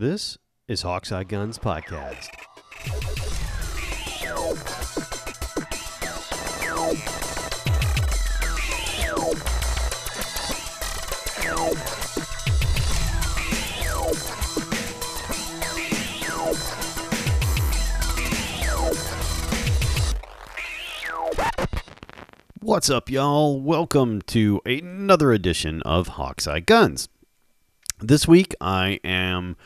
This is Hawkeye Guns Podcast. What's up, y'all? Welcome to another edition of Hawkeye Guns. This week, I am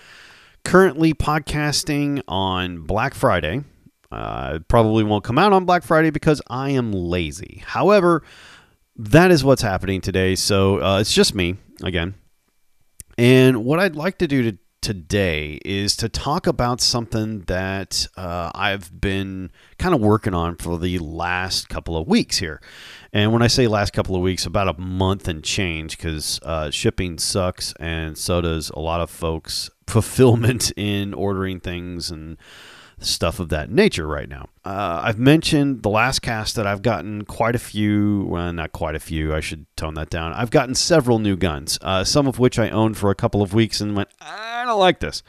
currently podcasting on Black Friday. Uh, probably won't come out on Black Friday because I am lazy. However, that is what's happening today. So uh, it's just me again. And what I'd like to do to, today is to talk about something that uh, I've been kind of working on for the last couple of weeks here. And when I say last couple of weeks, about a month and change, because uh, shipping sucks, and so does a lot of folks' fulfillment in ordering things and stuff of that nature right now. Uh, I've mentioned the last cast that I've gotten quite a few, well, not quite a few, I should tone that down. I've gotten several new guns, uh, some of which I owned for a couple of weeks and went, I don't like this.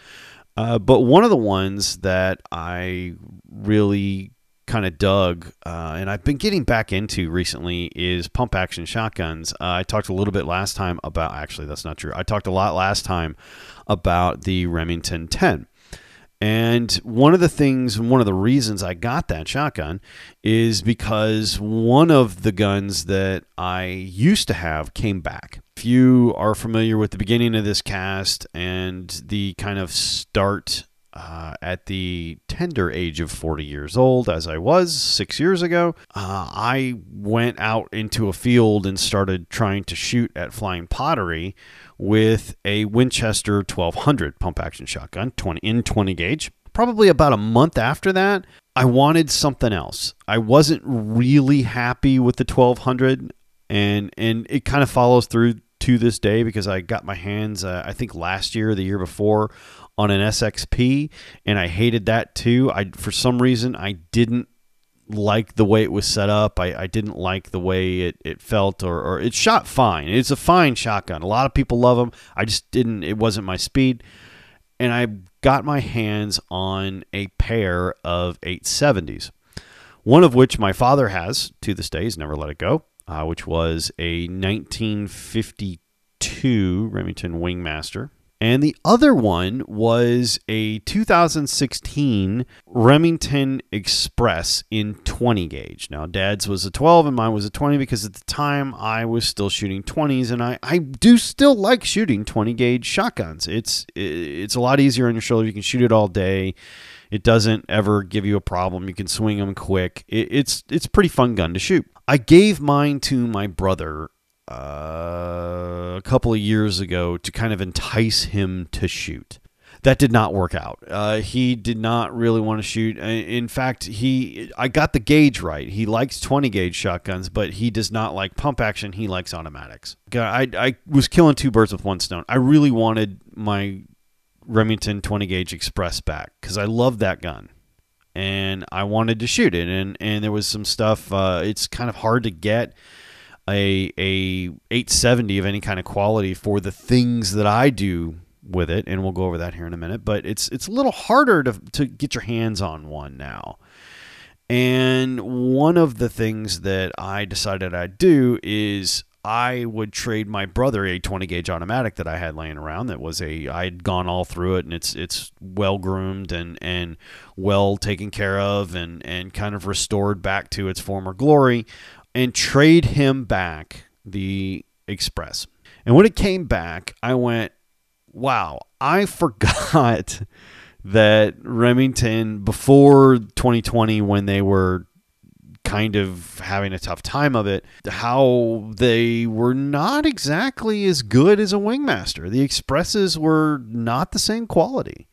Uh, but one of the ones that I really kind of dug uh, and I've been getting back into recently is pump action shotguns. Uh, I talked a little bit last time about, actually, that's not true. I talked a lot last time about the Remington 10. And one of the things, one of the reasons I got that shotgun is because one of the guns that I used to have came back. If you are familiar with the beginning of this cast and the kind of start uh, at the tender age of 40 years old, as I was six years ago, uh, I went out into a field and started trying to shoot at flying pottery with a Winchester 1200 pump action shotgun 20 in 20 gauge. Probably about a month after that, I wanted something else. I wasn't really happy with the 1200 and and it kind of follows through to this day because I got my hands uh, I think last year the year before on an SXP and I hated that too. I for some reason I didn't like the way it was set up. I, I didn't like the way it, it felt or, or it shot fine. It's a fine shotgun. A lot of people love them. I just didn't, it wasn't my speed. And I got my hands on a pair of 870s, one of which my father has to this day. He's never let it go, uh, which was a 1952 Remington Wingmaster and the other one was a 2016 Remington Express in 20 gauge. Now, Dad's was a 12 and mine was a 20 because at the time I was still shooting 20s, and I, I do still like shooting 20 gauge shotguns. It's it's a lot easier on your shoulder. You can shoot it all day. It doesn't ever give you a problem. You can swing them quick. It, it's it's pretty fun gun to shoot. I gave mine to my brother uh, a couple of years ago to kind of entice him to shoot. That did not work out. Uh, he did not really want to shoot. In fact, he I got the gauge right. He likes 20 gauge shotguns, but he does not like pump action. He likes automatics. I, I was killing two birds with one stone. I really wanted my Remington 20 gauge Express back because I love that gun and I wanted to shoot it. And and there was some stuff. Uh, it's kind of hard to get a a 870 of any kind of quality for the things that I do with it, and we'll go over that here in a minute. But it's it's a little harder to to get your hands on one now. And one of the things that I decided I'd do is I would trade my brother a 20 gauge automatic that I had laying around that was a I had gone all through it and it's it's well groomed and and well taken care of and and kind of restored back to its former glory and trade him back the Express. And when it came back, I went, wow, I forgot that Remington before 2020 when they were kind of having a tough time of it, how they were not exactly as good as a Wingmaster. The Expresses were not the same quality.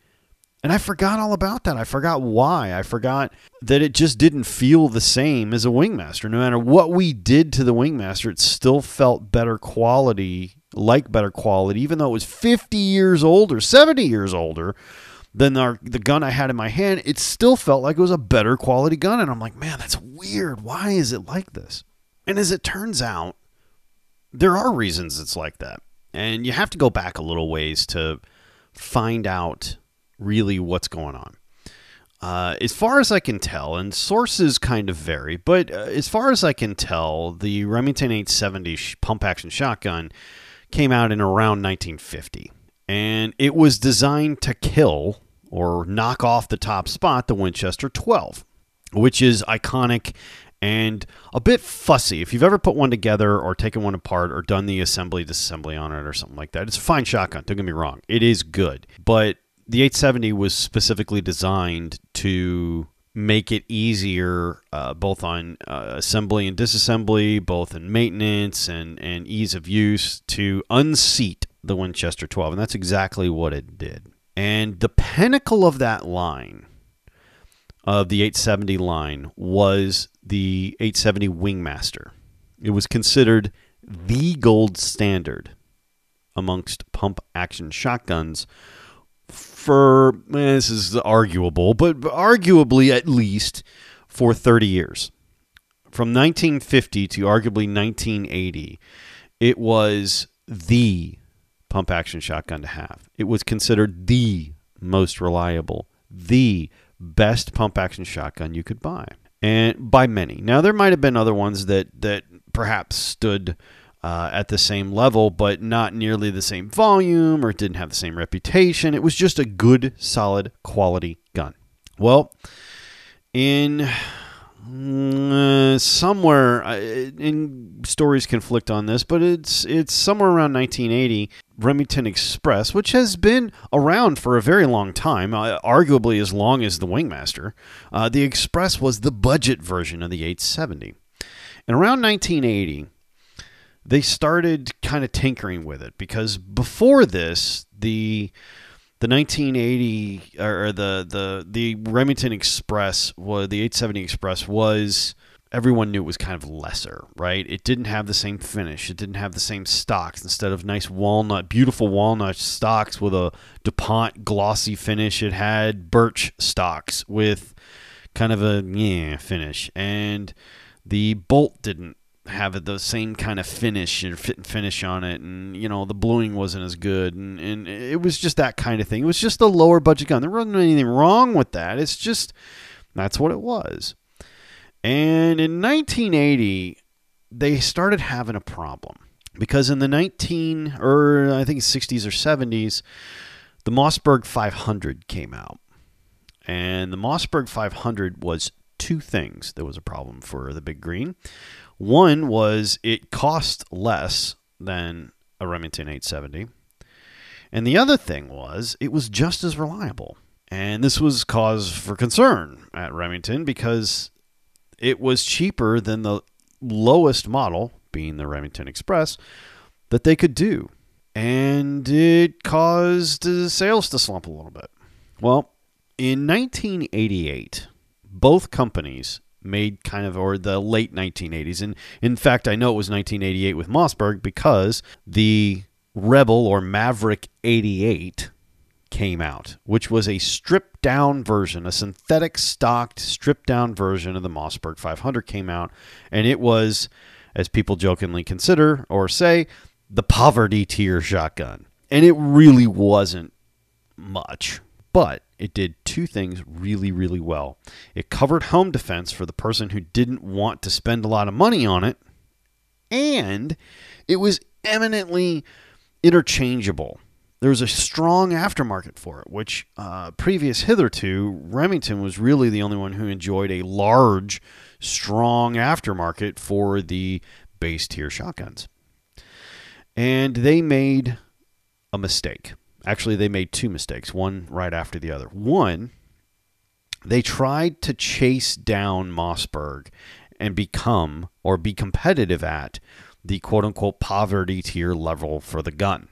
And I forgot all about that. I forgot why. I forgot that it just didn't feel the same as a Wingmaster. No matter what we did to the Wingmaster, it still felt better quality, like better quality, even though it was 50 years older, 70 years older than our, the gun I had in my hand. It still felt like it was a better quality gun. And I'm like, man, that's weird. Why is it like this? And as it turns out, there are reasons it's like that. And you have to go back a little ways to find out really what's going on. Uh, as far as I can tell, and sources kind of vary, but uh, as far as I can tell, the Remington 870 sh- pump action shotgun came out in around 1950. And it was designed to kill or knock off the top spot, the Winchester 12, which is iconic and a bit fussy. If you've ever put one together or taken one apart or done the assembly disassembly on it or something like that, it's a fine shotgun. Don't get me wrong, it is good. But the 870 was specifically designed to make it easier uh, both on uh, assembly and disassembly, both in maintenance and, and ease of use to unseat the Winchester 12. And that's exactly what it did. And the pinnacle of that line, of the 870 line, was the 870 Wingmaster. It was considered the gold standard amongst pump action shotguns for eh, this is arguable, but arguably at least for 30 years. From 1950 to arguably 1980, it was the pump action shotgun to have. It was considered the most reliable, the best pump action shotgun you could buy. And by many. Now there might have been other ones that that perhaps stood uh, at the same level, but not nearly the same volume or didn't have the same reputation. It was just a good, solid, quality gun. Well, in uh, somewhere, uh, in stories conflict on this, but it's it's somewhere around 1980. Remington Express, which has been around for a very long time, uh, arguably as long as the Wingmaster, uh, the Express was the budget version of the 870. And around 1980, they started kind of tinkering with it because before this, the the 1980 or the the the Remington Express was the 870 Express was everyone knew it was kind of lesser, right? It didn't have the same finish. It didn't have the same stocks. Instead of nice walnut, beautiful walnut stocks with a DuPont glossy finish, it had birch stocks with kind of a yeah finish. And the bolt didn't have the same kind of finish and fit and finish on it and you know the bluing wasn't as good and, and it was just that kind of thing. It was just a lower budget gun. There wasn't anything wrong with that. It's just that's what it was. And in 1980 they started having a problem because in the 19 or i think 60s or 70s the mossberg 500 came out. And the mossberg 500 was two things. There was a problem for the big green one was it cost less than a Remington 870. And the other thing was it was just as reliable. And this was cause for concern at Remington because it was cheaper than the lowest model, being the Remington Express, that they could do. And it caused sales to slump a little bit. Well, in 1988, both companies made kind of or the late 1980s and in fact I know it was 1988 with Mossberg because the Rebel or Maverick 88 came out which was a stripped down version a synthetic stocked stripped down version of the Mossberg 500 came out. And it was as people jokingly consider or say the poverty tier shotgun. And it really wasn't much. But it did two things really, really well. It covered home defense for the person who didn't want to spend a lot of money on it, and it was eminently interchangeable. There was a strong aftermarket for it, which uh, previous hitherto, Remington was really the only one who enjoyed a large, strong aftermarket for the base tier shotguns. And they made a mistake Actually, they made two mistakes, one right after the other. One, they tried to chase down Mossberg and become or be competitive at the quote unquote poverty tier level for the gun.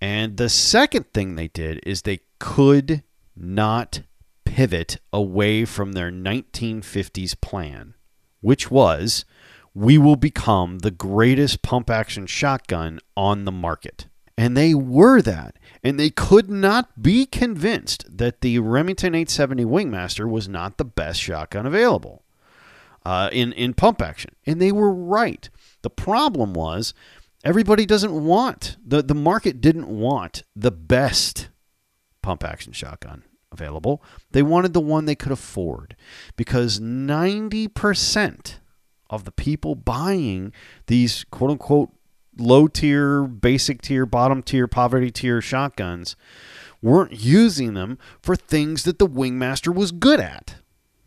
And the second thing they did is they could not pivot away from their 1950s plan, which was we will become the greatest pump action shotgun on the market. And they were that. And they could not be convinced that the Remington 870 Wingmaster was not the best shotgun available uh, in, in pump action. And they were right. The problem was everybody doesn't want, the, the market didn't want the best pump action shotgun available. They wanted the one they could afford because 90% of the people buying these quote unquote low tier, basic tier, bottom tier, poverty tier shotguns weren't using them for things that the Wingmaster was good at,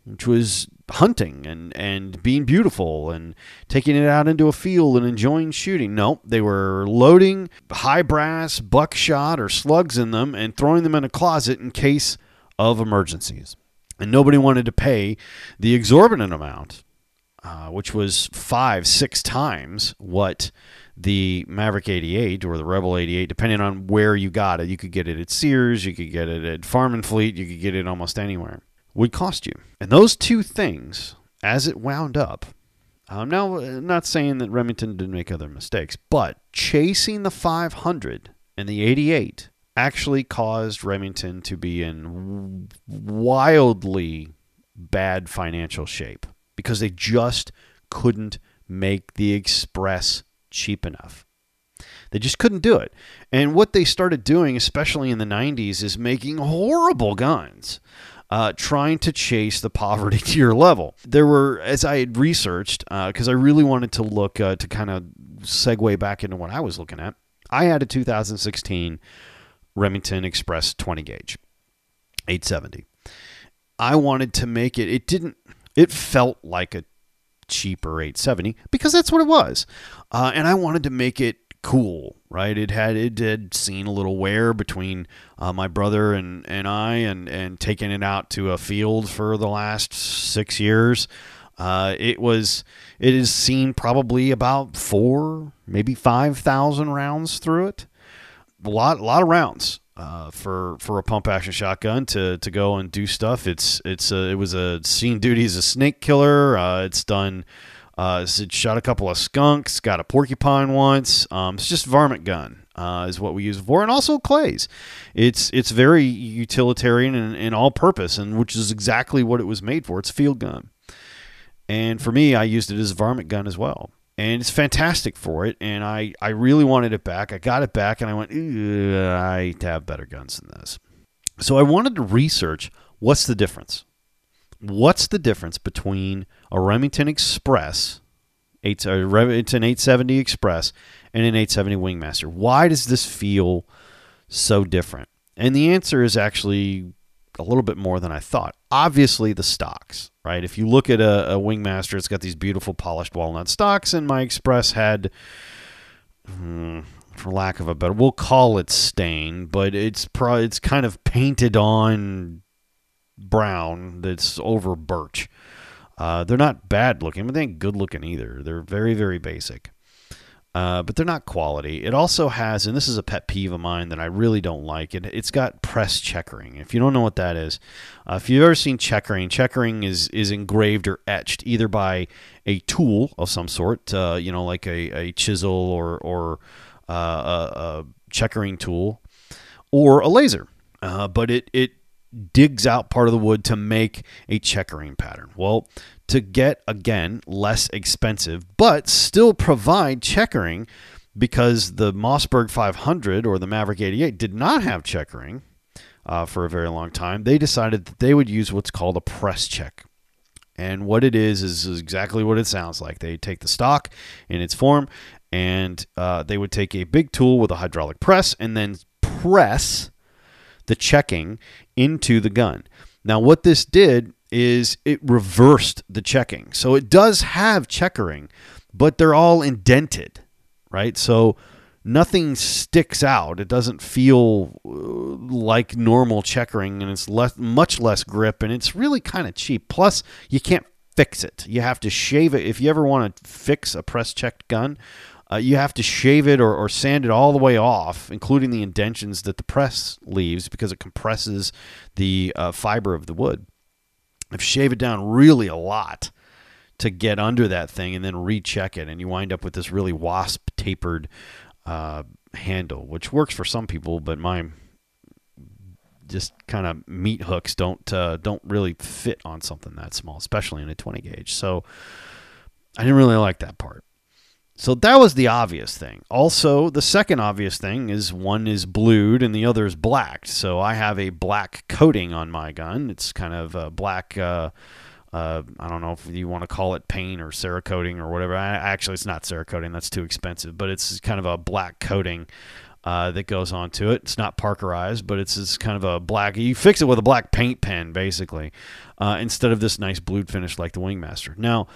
which was hunting and, and being beautiful and taking it out into a field and enjoying shooting. No, they were loading high brass buckshot or slugs in them and throwing them in a closet in case of emergencies. And nobody wanted to pay the exorbitant amount, uh, which was five, six times what the Maverick 88 or the Rebel 88, depending on where you got it. You could get it at Sears, you could get it at Farm and Fleet, you could get it almost anywhere. Would cost you. And those two things, as it wound up, I'm now uh, not saying that Remington didn't make other mistakes, but chasing the 500 and the 88 actually caused Remington to be in wildly bad financial shape because they just couldn't make the Express cheap enough. They just couldn't do it. And what they started doing, especially in the 90s, is making horrible guns. Uh, trying to chase the poverty tier level. There were, as I had researched, because uh, I really wanted to look uh, to kind of segue back into what I was looking at, I had a 2016 Remington Express 20 gauge, 870. I wanted to make it, it didn't, it felt like a cheaper 870 because that's what it was. Uh, and I wanted to make it cool, right? It had it had seen a little wear between uh, my brother and, and I, and and taking it out to a field for the last six years. Uh, it was it has seen probably about four, maybe five thousand rounds through it. A lot, a lot of rounds. Uh, for for a pump action shotgun to to go and do stuff. It's it's a, it was a seen duty as a snake killer. Uh, it's done. Uh, it shot a couple of skunks. Got a porcupine once. Um, it's just varmint gun. Uh, is what we use for, and also clays. It's it's very utilitarian and, and all purpose, and which is exactly what it was made for. It's a field gun, and for me, I used it as a varmint gun as well and it's fantastic for it. And I, I really wanted it back. I got it back, and I went, I have better guns than this. So I wanted to research what's the difference. What's the difference between a Remington Express, eight, a Remington 870 Express, and an 870 Wingmaster? Why does this feel so different? And the answer is actually a little bit more than I thought. Obviously, the stocks, right? If you look at a, a Wingmaster, it's got these beautiful polished walnut stocks, and my Express had, hmm, for lack of a better, we'll call it stain, but it's pro, it's kind of painted on brown that's over birch. Uh, they're not bad looking, but they ain't good looking either. They're very, very basic uh, but they're not quality. It also has, and this is a pet peeve of mine that I really don't like. It, it's got press checkering. If you don't know what that is, uh, if you've ever seen checkering, checkering is is engraved or etched either by a tool of some sort, uh, you know, like a, a chisel or or uh, a, a, checkering tool, or a laser. Uh, but it it digs out part of the wood to make a checkering pattern. Well, to get again less expensive, but still provide checkering because the Mossberg 500 or the Maverick 88 did not have checkering uh, for a very long time. They decided that they would use what's called a press check. And what it is is exactly what it sounds like. They take the stock in its form and uh, they would take a big tool with a hydraulic press and then press the checking into the gun. Now, what this did is it reversed the checking. So it does have checkering, but they're all indented, right? So nothing sticks out. It doesn't feel uh, like normal checkering and it's less much less grip and it's really kind of cheap. Plus, you can't fix it. You have to shave it. If you ever want to fix a press checked gun, uh, you have to shave it or, or sand it all the way off, including the indentions that the press leaves because it compresses the uh, fiber of the wood. I've shaved it down really a lot to get under that thing and then recheck it, and you wind up with this really wasp tapered uh, handle, which works for some people, but my just kind of meat hooks don't uh, don't really fit on something that small, especially in a 20 gauge. So I didn't really like that part. So that was the obvious thing. Also, the second obvious thing is one is blued and the other is blacked. So I have a black coating on my gun. It's kind of a black. Uh, uh, I don't know if you want to call it paint or Cerakoting or whatever. I, actually, it's not Cerakoting. That's too expensive. But it's kind of a black coating uh, that goes onto it. It's not Parkerized, but it's, it's kind of a black. You fix it with a black paint pen, basically, uh, instead of this nice blued finish like the Wingmaster. Now,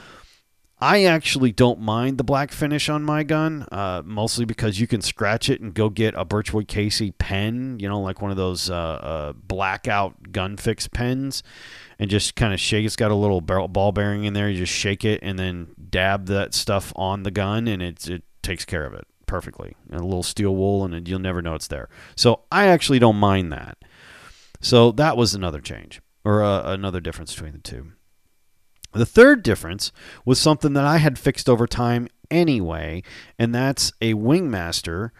I actually don't mind the black finish on my gun, uh, mostly because you can scratch it and go get a Birchwood Casey pen, you know, like one of those uh, uh, blackout gun fix pens, and just kind of shake. It's got a little ball bearing in there. You just shake it and then dab that stuff on the gun, and it it takes care of it perfectly. And a little steel wool, and you'll never know it's there. So I actually don't mind that. So that was another change or uh, another difference between the two. The third difference was something that I had fixed over time anyway, and that's a Wingmaster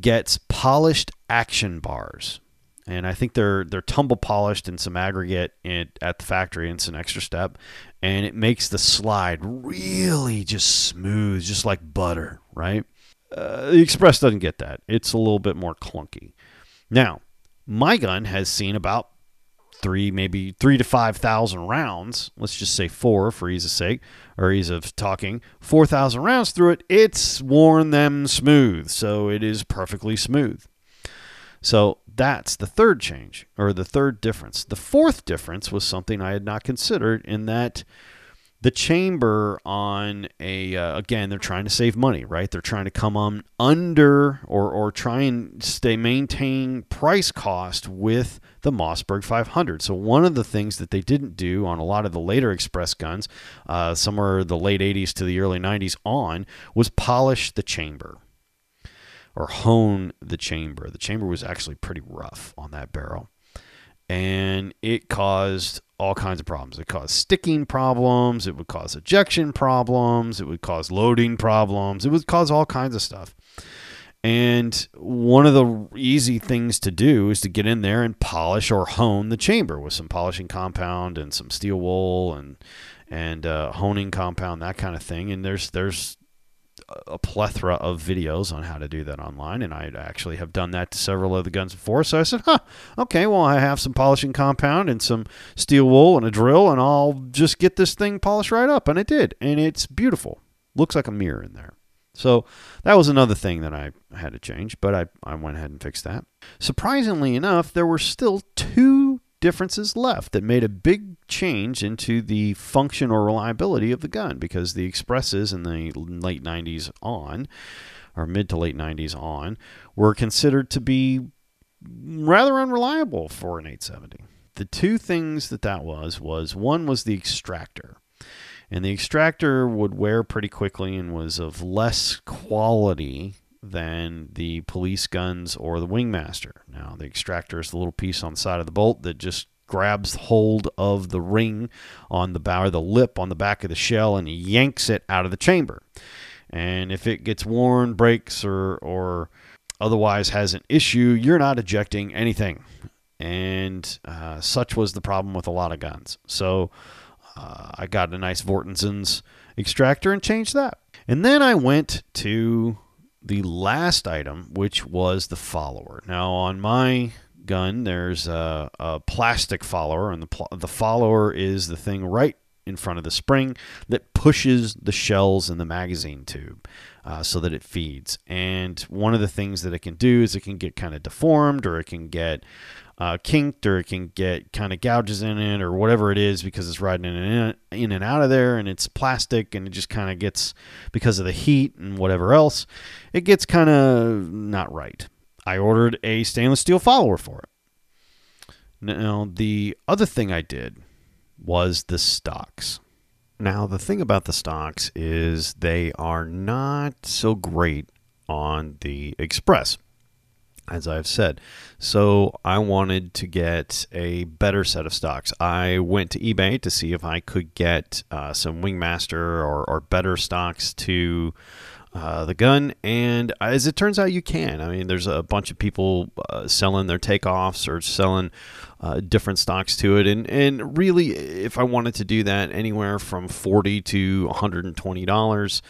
gets polished action bars. And I think they're they're tumble polished and some aggregate in, at the factory, and it's an extra step, and it makes the slide really just smooth, just like butter, right? Uh, the Express doesn't get that; it's a little bit more clunky. Now, my gun has seen about three, maybe three to 5,000 rounds, let's just say four for ease of sake, or ease of talking, 4,000 rounds through it, it's worn them smooth. So it is perfectly smooth. So that's the third change, or the third difference. The fourth difference was something I had not considered in that the chamber on a uh, again they're trying to save money right? They're trying to come on under or or try and stay maintain price cost with the mossberg 500 so one of the things that they didn't do on a lot of the later express guns uh, somewhere the late 80s to the early 90s on was polish the chamber or hone the chamber. The chamber was actually pretty rough on that barrel and it caused all kinds of problems. It caused sticking problems, it would cause ejection problems, it would cause loading problems, it would cause all kinds of stuff. And one of the easy things to do is to get in there and polish or hone the chamber with some polishing compound and some steel wool and and uh, honing compound, that kind of thing. And there's there's a plethora of videos on how to do that online, and I actually have done that to several of the guns before. So I said, "Huh, okay, well I have some polishing compound and some steel wool and a drill, and I'll just get this thing polished right up." And it did, and it's beautiful. Looks like a mirror in there. So that was another thing that I had to change, but I, I went ahead and fixed that. Surprisingly enough, there were still two differences left that made a big change into the function or reliability of the gun because the expresses in the late 90s on or mid to late 90s on were considered to be rather unreliable for an 870 the two things that that was was one was the extractor and the extractor would wear pretty quickly and was of less quality than the police guns or the Wingmaster. Now, the extractor is the little piece on the side of the bolt that just grabs hold of the ring on the bow or the lip on the back of the shell and yanks it out of the chamber. And if it gets worn, breaks, or, or otherwise has an issue, you're not ejecting anything. And uh, such was the problem with a lot of guns. So uh, I got a nice Vortenson's extractor and changed that. And then I went to the last item, which was the follower. Now, on my gun, there's a, a plastic follower, and the, pl- the follower is the thing right in front of the spring that pushes the shells in the magazine tube uh, so that it feeds. And one of the things that it can do is it can get kind of deformed or it can get uh, kinked or it can get kind of gouges in it or whatever it is because it's riding in and, in and out of there and it's plastic and it just kind of gets because of the heat and whatever else it gets kind of not right i ordered a stainless steel follower for it now the other thing i did was the stocks now the thing about the stocks is they are not so great on the express as I've said. So I wanted to get a better set of stocks. I went to eBay to see if I could get uh, some Wingmaster or, or better stocks to uh, the gun, and as it turns out, you can. I mean, there's a bunch of people uh, selling their takeoffs or selling uh, different stocks to it, and and really, if I wanted to do that, anywhere from forty to one hundred and twenty dollars.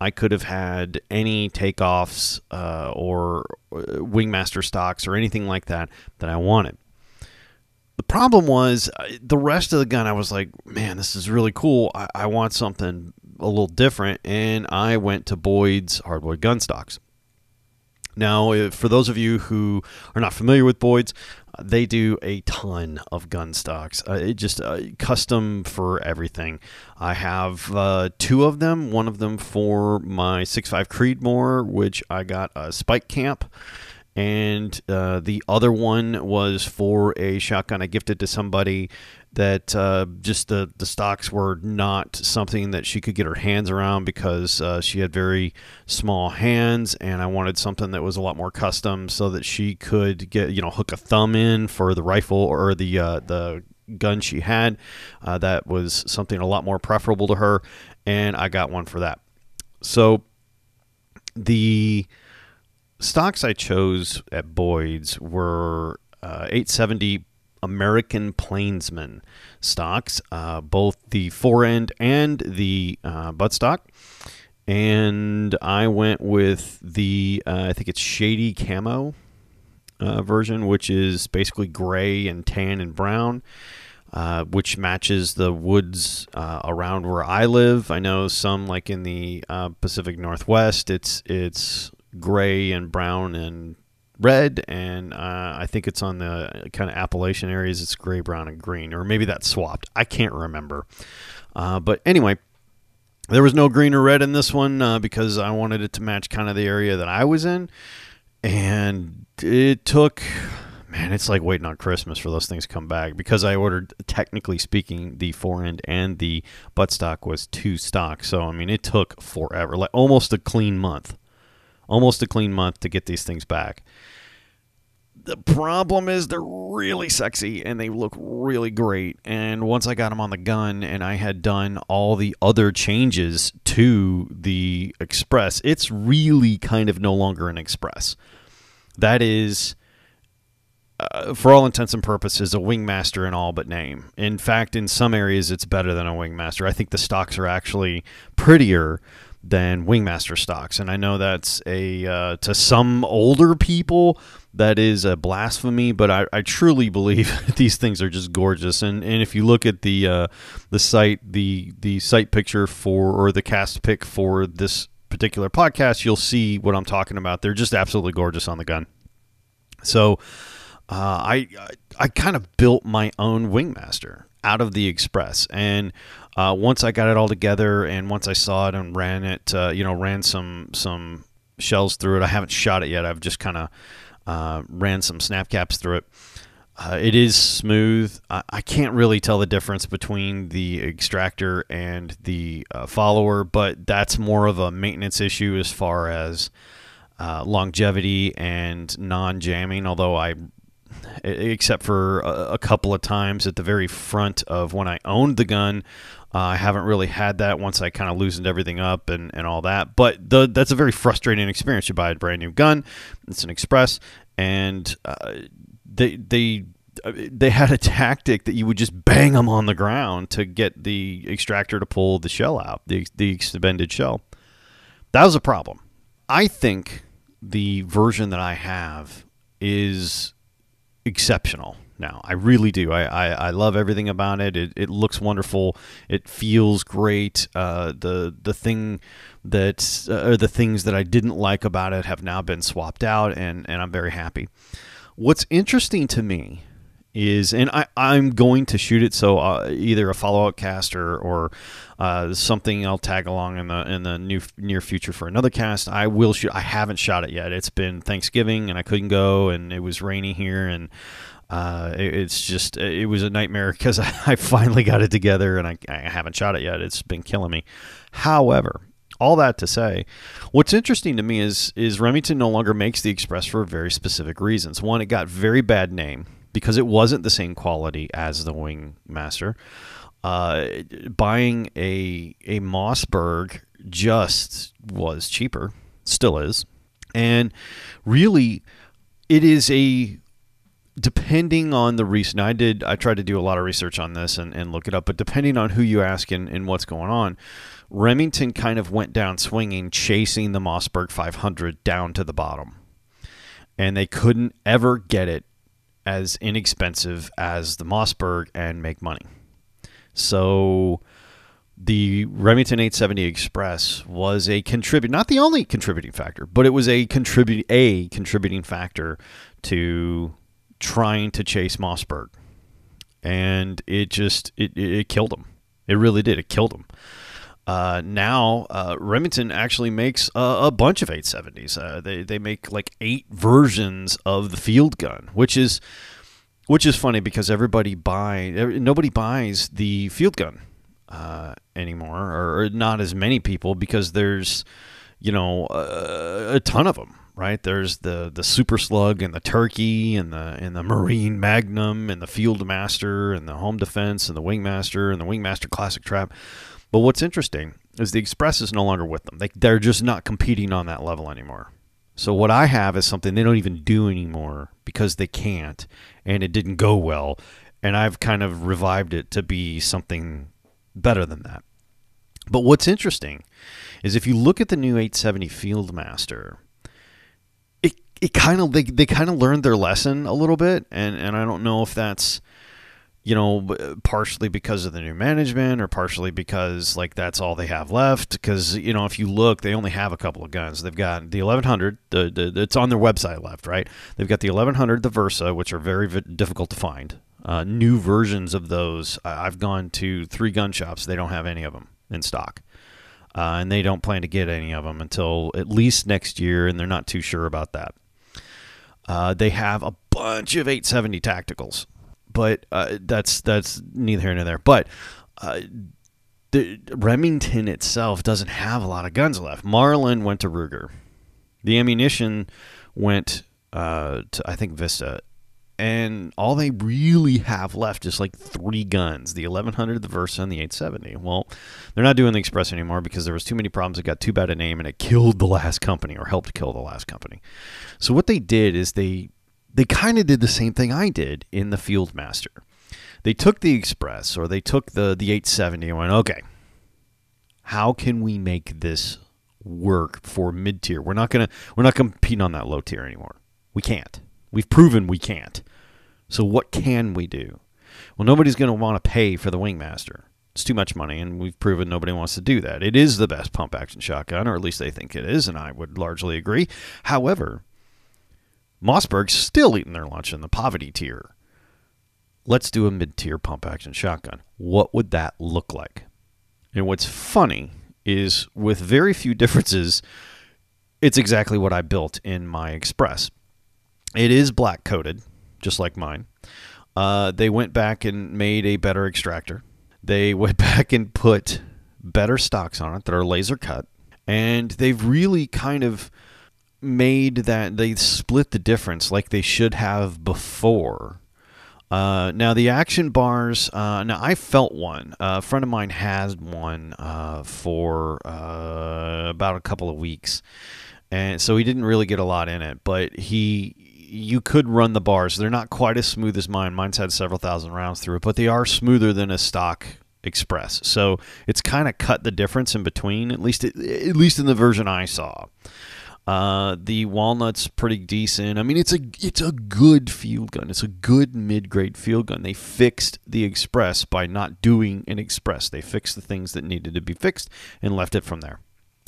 I could have had any takeoffs uh, or uh, Wingmaster stocks or anything like that that I wanted. The problem was the rest of the gun. I was like, man, this is really cool. I, I want something a little different, and I went to Boyd's hardwood gun stocks. Now, for those of you who are not familiar with Boyd's, uh, they do a ton of gun stocks. Uh, just uh, custom for everything. I have uh, two of them. One of them for my 6.5 Creedmoor, which I got a Spike Camp and uh, the other one was for a shotgun I gifted to somebody that uh, just the, the stocks were not something that she could get her hands around because uh, she had very small hands and I wanted something that was a lot more custom so that she could get you know hook a thumb in for the rifle or the uh, the gun she had. Uh, that was something a lot more preferable to her and I got one for that. So the stocks I chose at Boyd's were uh, 870 American Plainsman stocks, uh, both the fore end and the uh, buttstock. And I went with the, uh, I think it's Shady Camo uh, version, which is basically gray and tan and brown. Uh, which matches the woods uh, around where I live. I know some, like in the Pacific Northwest, it's it's gray and brown and red, and uh, I think it's on the kind of Appalachian areas. It's gray, brown, and green, or maybe that's swapped. I can't remember. Uh, but anyway, there was no green or red in this one uh, because I wanted it to match kind of the area that I was in, and it took. Man, it's like waiting on Christmas for those things to come back because I ordered, technically speaking, the fore end and the buttstock was two stock. So, I mean, it took forever, like almost a clean month almost a clean month to get these things back. The problem is they're really sexy and they look really great. And once I got them on the gun and I had done all the other changes to the Express, it's really kind of no longer an Express. That is, uh, for all intents and purposes, a Wingmaster in all but name. In fact, in some areas, it's better than a Wingmaster. I think the stocks are actually prettier than Wingmaster stocks. And I know that's a uh, to some older people that is a blasphemy, but I, I truly believe these things are just gorgeous. And and if you look at the uh, the site the the site picture for or the cast pick for this particular podcast, you'll see what I'm talking about. They're just absolutely gorgeous on the gun. So uh, I I kind of built my own Wingmaster out of the Express, and uh, once I got it all together and once I saw it and ran it, uh, you know, ran some some shells through it. I haven't shot it yet. I've just kind of uh, ran some snap caps through it. Uh, it is smooth. I, I, can't really tell the difference between the extractor and the uh, follower, but that's more of a maintenance issue as far as uh, longevity and non-jamming. Although I except for a, a, couple of times at the very front of when I owned the gun. Uh, I haven't really had that once I kind of loosened everything up and, and all that. But the, that's a very frustrating experience. You buy a brand new gun, it's an Express, and uh, they they they had a tactic that you would just bang them on the ground to get the extractor to pull the shell out, the the expended shell. That was a problem. I think the version that I have is exceptional now. I really do. I, I, I, love everything about it. It, it looks wonderful. It feels great. Uh, the the thing that uh, the things that I didn't like about it have now been swapped out, and, and I'm very happy. What's interesting to me is, and I, I'm going to shoot it, so uh, either a follow up cast or, or uh, something I'll tag along in the in the new near future for another cast. I will shoot. I haven't shot it yet. It's been Thanksgiving and I couldn't go, and it was rainy here, and uh, it, it's just it was a nightmare because I, I, finally got it together and I, I haven't shot it yet. It's been killing me. However, all that to say, what's interesting to me is is Remington no longer makes the Express for very specific reasons. One, it got very bad name because it wasn't the same quality as the Wing Master. Uh, buying a a Mossberg just was cheaper, still is, and really, it is a depending on the reason, I did, I tried to do a lot of research on this and, and look it up, but depending on who you ask and, and what's going on, Remington kind of went down swinging, chasing the Mossberg 500 down to the bottom. And they couldn't ever get it as inexpensive as the Mossberg and make money. So the Remington 870 Express was a contribute, not the only contributing factor, but it was a contribute a contributing factor to trying to chase Mossberg, and it just it, it killed him. It really did. It killed him. Uh, now uh, Remington actually makes a, a bunch of 870s. Uh, they they make like eight versions of the field gun, which is which is funny because everybody buy nobody buys the field gun uh, anymore, or, not as many people because there's you know a, a ton of them right? There's the the Super Slug and the Turkey and the and the Marine Magnum and the Field Master and the Home Defense and the Wingmaster and the Wingmaster Classic Trap. But what's interesting is the Express is no longer with them. They they're just not competing on that level anymore. So what I have is something they don't even do anymore because they can't and it didn't go well and I've kind of revived it to be something better than that. But what's interesting is if you look at the new 870 Fieldmaster, it it kind of they, they kind of learned their lesson a little bit and and I don't know if that's you know partially because of the new management or partially because like that's all they have left? Because you know if you look they only have a couple of guns. They've got the 1100 the, the it's on their website left right? They've got the 1100 the versa which are very v- difficult to find. Uh, new versions of those i've gone to three gun shops. They don't have any of them in stock. Uh, and they don't plan to get any of them until at least next year and they're not too sure about that. Uh, they have a bunch of 870 tacticals, but uh, that's that's neither here nor there. But uh, the Remington itself doesn't have a lot of guns left. Marlin went to Ruger. The ammunition went uh, to I think Vista, and all they really have left is like three guns the 1100 the versa and the 870 well they're not doing the express anymore because there was too many problems it got too bad a name and it killed the last company or helped kill the last company so what they did is they they kind of did the same thing i did in the fieldmaster they took the express or they took the the 870 and went okay how can we make this work for mid tier we're not gonna we're not competing on that low tier anymore we can't We've proven we can't. So what can we do? Well, nobody's to want to pay for the Wingmaster. It's too much money, and we've proven nobody wants to do that. It is the best pump action shotgun, or at least they think it is, and I would largely agree. However, Mossberg's still eating their lunch in the poverty tier. Let's do a mid tier pump action shotgun. What would that look like? And what's funny is with very few differences, it's exactly what I built in my Express. It is black coated, just like mine. Uh, they went back and made a better extractor. They went back and put better stocks on it that are laser cut. And they've really kind of made that, they split the difference like they should have before. Uh, now the action bars. Uh, now I felt one. Uh, a friend of mine has one uh, for uh, about a couple of weeks, and so he didn't really get a lot in it. But he you could run the bars. They're not quite as smooth as mine. Mine's had several thousand rounds through it, but they are smoother than a stock Express. So it's kind of cut the difference in between, at least at least in the version I saw. Uh, the walnut's pretty decent. I mean, it's a it's a good field gun. It's a good mid grade field gun. They fixed the Express by not doing an Express. They fixed the things that needed to be fixed and left it from there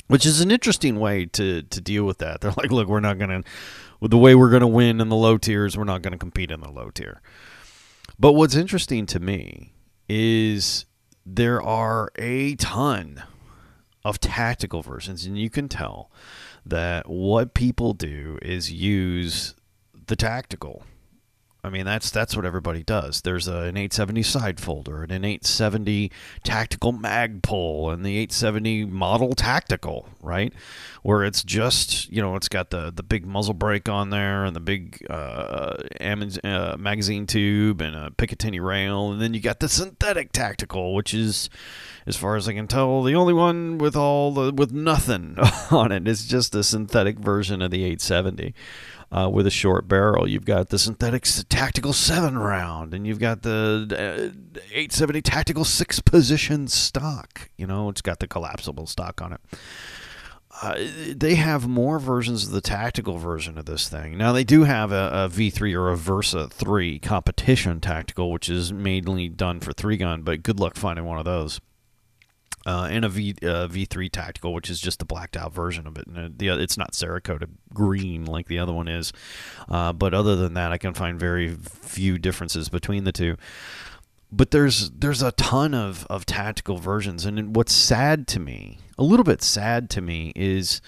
which is an interesting way to to deal with that. They're like, look, we're not to with the way we're to win in the low tiers, we're not to compete in the low tier. But what's interesting to me is there are a ton of tactical versions, and you can tell that what people do is use the tactical I mean, that's that's what everybody does. There's a, an 870 side folder and an 870 tactical Magpul and the 870 model tactical, right? Where it's just you know it's got the the big muzzle brake on there and the big uh, uh, magazine tube and a Picatinny rail, and then you got the synthetic tactical, which is, as far as I can tell, the only one with all the with nothing on it. It's just a synthetic version of the 870. Uh, with a short barrel. You've got the synthetic tactical seven round, and you've got the uh, 870 tactical six position stock. You know, it's got the collapsible stock on it. Uh, they have more versions of the tactical version of this thing. Now they do have a a V3 or a Versa 3 competition tactical, which is mainly done for three gun. But good luck finding one of those. Uh, and a V uh, V3 tactical, which is just the blacked out version of it. And the it's not Cerakote green like the other one is. Uh, but other than that, I can find very few differences between the two but there's there's a ton of, of tactical versions and what's sad to me a little bit sad to me is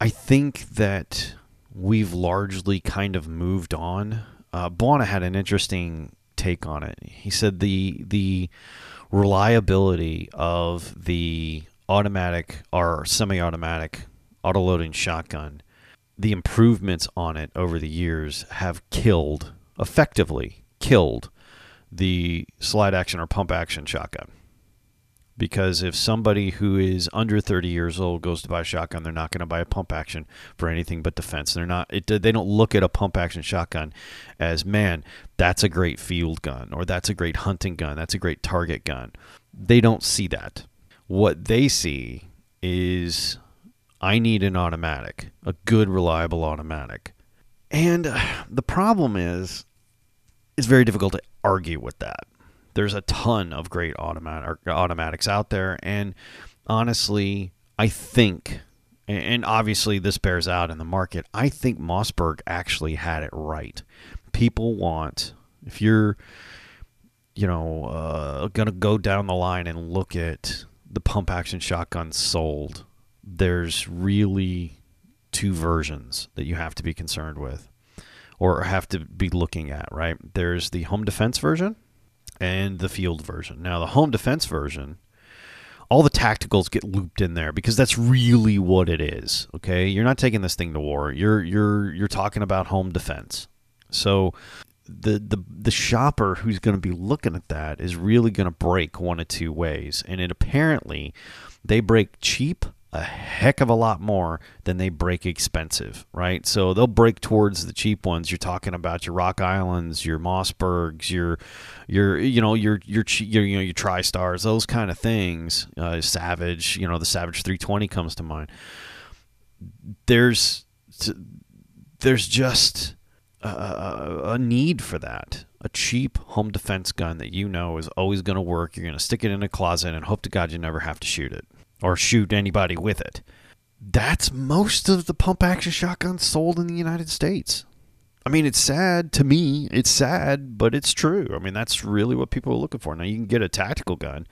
i think that we've largely kind of moved on uh, had an interesting take on it he said the the reliability of the automatic or semi-automatic autoloading shotgun the improvements on it over the years have killed effectively killed the slide action or pump action shotgun. Because if somebody who is under 30 years old goes to buy a shotgun, they're not going to buy a pump action for anything but defense. They're not. It, they don't look at a pump action shotgun as man, that's a great field gun or that's a great hunting gun. That's a great target gun. They don't see that. What they see is I need an automatic, a good, reliable automatic. And uh, the problem is, it's very difficult to argue with that. There's a ton of great automatic automatics out there, and honestly, I think, and obviously this bears out in the market. I think Mossberg actually had it right. People want if you're, you know, uh, gonna go down the line and look at the pump action shotgun sold. There's really two versions that you have to be concerned with or have to be looking at, right? There's the home defense version and the field version. Now, the home defense version, all the tacticals get looped in there because that's really what it is. Okay, you're not taking this thing to war. You're you're you're talking about home defense. So the the the shopper who's going to be looking at that is really going to break one of two ways, and it apparently they break cheap a heck of a lot more than they break expensive, right? So they'll break towards the cheap ones. You're talking about your Rock Islands, your Mossbergs, your your you know your your, your you know your TriStars, those kind of things. Uh, Savage, you know the Savage 320 comes to mind. There's there's just a, need for that. A cheap home defense gun that you know is always going to work. You're going to stick it in a closet and hope to God you never have to shoot it or shoot anybody with it. That's most of the pump action shotguns sold in the United States. I mean, it's sad to me. It's sad, but it's true. I mean, that's really what people are looking for. Now, you can get a tactical gun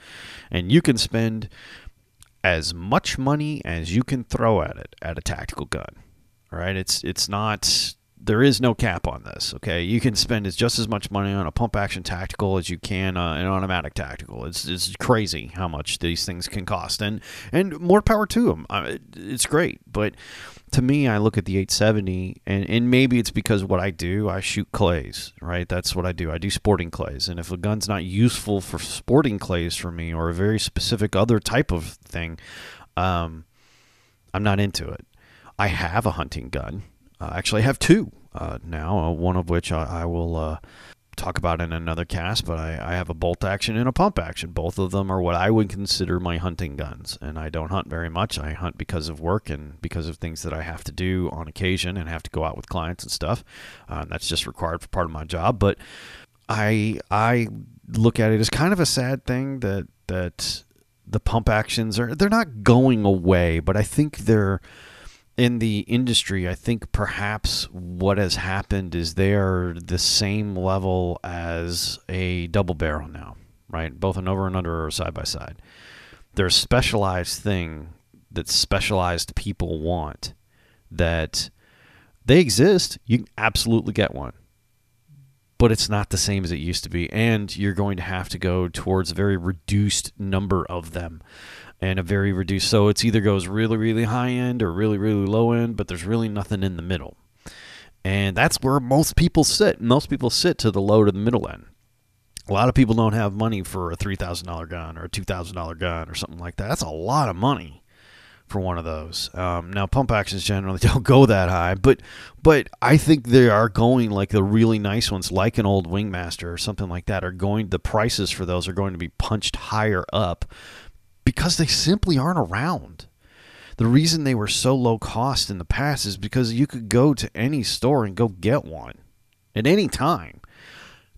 and you can spend as much money as you can throw at it at a tactical gun. All right? It's it's not there is no cap on this. Okay, you can spend just as much money on a pump action tactical as you can uh, an automatic tactical. It's it's crazy how much these things can cost, and and more power to them. It's great, but to me, I look at the 870, and, and maybe it's because what I do, I shoot clays, right? That's what I do. I do sporting clays, and if a gun's not useful for sporting clays for me, or a very specific other type of thing, um, I'm not into it. I have a hunting gun uh, actually, I have two uh, now, uh, one of which I, I will talk about in another cast, but I, I, have a bolt action and a pump action. Both of them are what I would consider my hunting guns. And I don't hunt very much. I hunt because of work and because of things that I have to do on occasion and have to go out with clients and stuff. Uh, that's just required for part of my job. But I I look at it as kind of a sad thing that that the pump actions are they're not going away, but I think they're in the industry, I think perhaps what has happened is they are the same level as a double barrel now, right? Both an over and under or side by side. They're a specialized thing that specialized people want that they exist. You can absolutely get one. But it's not the same as it used to be. And you're going to have to go towards a very reduced number of them and a very reduced. So it's either goes really, really high end or really, really low end, but there's really nothing in the middle. And that's where most people sit. Most people sit to the low to the middle end. A lot of people don't have money for a $3,000 gun or a $2,000 gun or something like that. That's a lot of money for one of those. Um, now, pump actions generally don't go that high, but but I think they are going like the really nice ones, like an old Wingmaster or something like that, are going. The prices for those are going to be punched higher up because they simply aren't around. The reason they were so low cost in the past is because you could go to any store and go get one at any time.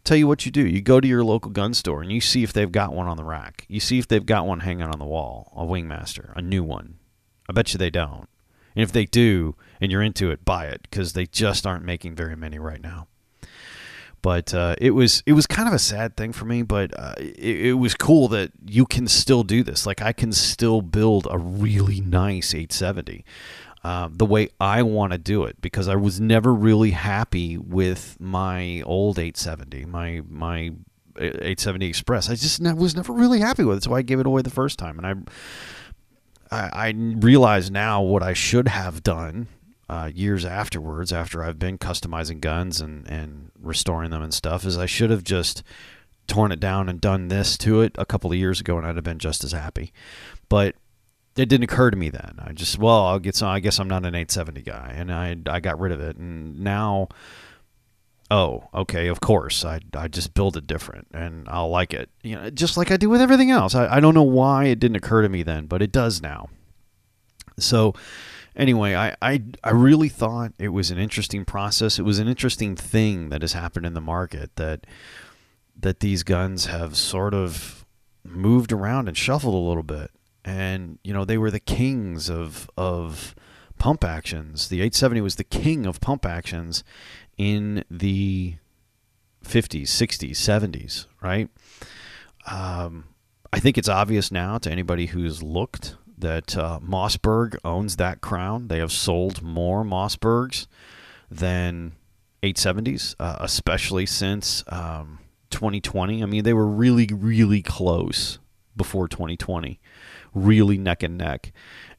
Tell you what you do. You go to your local gun store and you see if they've got one on the rack. You see if they've got one hanging on the wall, a Wingmaster, a new one. I bet you they don't. And if they do and you're into it, buy it because they just aren't making very many right now. But uh, it was it was kind of a sad thing for me, but uh, it, it was cool that you can still do this. Like I can still build a really nice 870. Uh, the way I want to do it because I was never really happy with my old 870, my my 870 Express. I just ne- was never really happy with it, so I gave it away the first time, and I, I realize now what I should have done uh, years afterwards, after I've been customizing guns and, and restoring them and stuff, is I should have just torn it down and done this to it a couple of years ago, and I'd have been just as happy. But it didn't occur to me then. I just well, I'll get some. I guess I'm not an 870 guy, and I I got rid of it, and now oh, okay, of course, I, I just build it different and I'll like it. You know, just like I do with everything else. I, I don't know why it didn't occur to me then, but it does now. So anyway, I, I, I really thought it was an interesting process. It was an interesting thing that has happened in the market that that these guns have sort of moved around and shuffled a little bit. And, you know, they were the kings of of pump actions. The 870 was the king of pump actions in the 50s, 60s, 70s, right? Um, I think it's obvious now to anybody who's looked that uh, Mossberg owns that crown. They have sold more Mossbergs than 870s, uh, especially since um, 2020. I mean, they were really, really close before 2020, really neck and neck.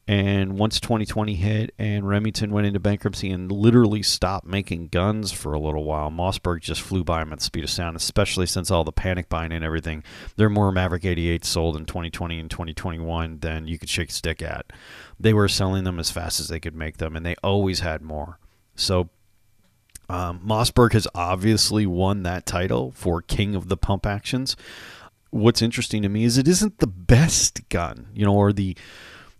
And once 2020 hit and Remington went into bankruptcy and literally stopped making guns for a little while, Mossberg just flew by them at the speed of sound, especially since all the panic buying and everything. There are more Maverick 88s sold in 2020 and 2021 than you could shake a stick at. They were selling them as fast as they could make them, and they always had more. So um, Mossberg has obviously won that title for King of the Pump Actions. What's interesting to me is it isn't the best gun, you know, or the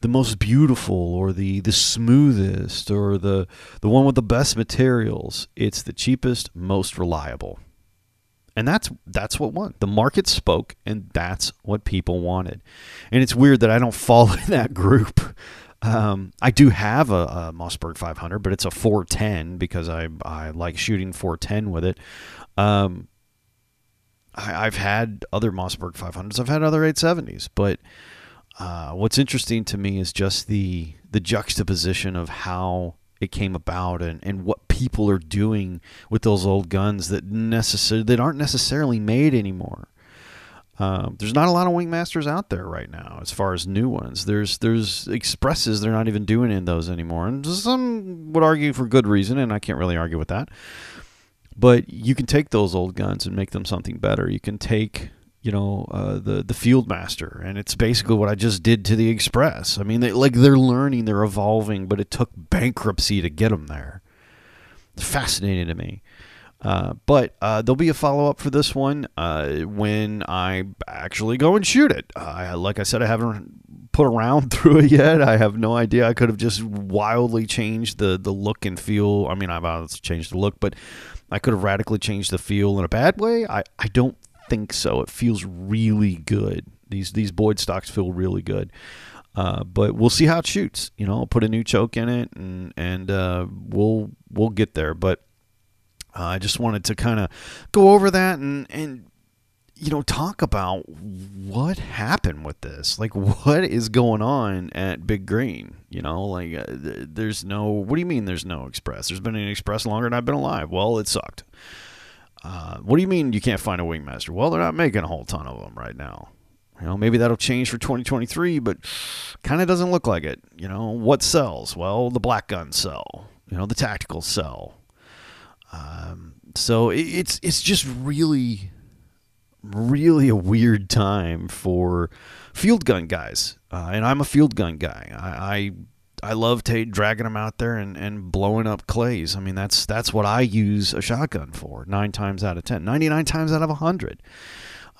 the most beautiful or the the smoothest or the the one with the best materials. It's the cheapest, most reliable. And that's that's what won. The market spoke and that's what people wanted. And it's weird that I don't fall in that group. Um, I do have a, a, Mossberg 500, but it's a 410 because I I like shooting 410 with it. Um, I, have had other Mossberg 500s. I've had other 870s, but uh, what's interesting to me is just the the juxtaposition of how it came about and, and what people are doing with those old guns that necessarily that aren't necessarily made anymore. Um, there's not a lot of wingmasters out there right now as far as new ones. There's there's expresses they're not even doing in those anymore, and some would argue for good reason, and I can't really argue with that. But you can take those old guns and make them something better. You can take you know uh, the the field master. And it's basically what i just did to the express. I mean they, like they're learning they're evolving but it took bankruptcy to get them there. It's fascinating to me. Uh, but uh, there'll be a follow-up for this one uh, when i actually go and shoot it. Like i said i haven't put around through it yet. I have no idea. I could have just wildly changed the the look and feel. I mean i've changed the look but I could have radically changed the feel in a bad way. I, I don't think so. It feels really good. These these Boyd stocks feel really good. Uh, but we'll see how it shoots. You know, I'll put a new choke in it, and and uh, we'll we'll get there. But uh, I just wanted to kind of go over that and and you know talk about what happened with this. Like, what is going on at Big Green? You know, like uh, there's no. What do you mean there's no Express? There's been an Express longer than I've been alive. Well, it sucked. Uh, what do you mean you can't find a wingmaster? Well, they're not making a whole ton of them right now. You know, maybe that'll change for 2023, but kind of doesn't look like it. You know, what sells? Well, the black guns sell. You know, the tactical sell. Um, so it, it's it's just really, really a weird time for field gun guys, uh, and I'm a field gun guy. I I, I love ta dragging them out there and, and blowing up clays. I mean that's that's what I use a shotgun for. Nine times out of ten, 99 times out of hundred.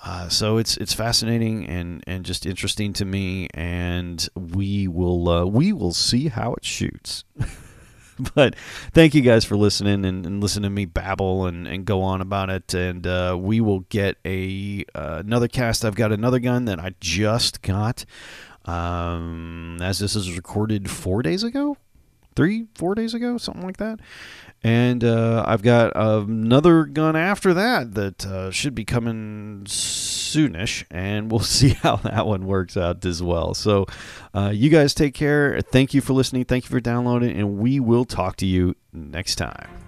Uh, so it's it's fascinating and, and just interesting to me, and we will uh, we will see how it shoots. but thank you guys for listening and, and listening to me babble and, and go on about it. And uh, we will get a uh, another cast. I've got another gun that I just got. Um, as this is recorded four days ago, three, four days ago, something like that. And uh, I've got another gun after that that uh, should be coming soonish, and we'll see how that one works out as well. So, uh, you guys take care. Thank you for listening. Thank you for downloading, and we will talk to you next time.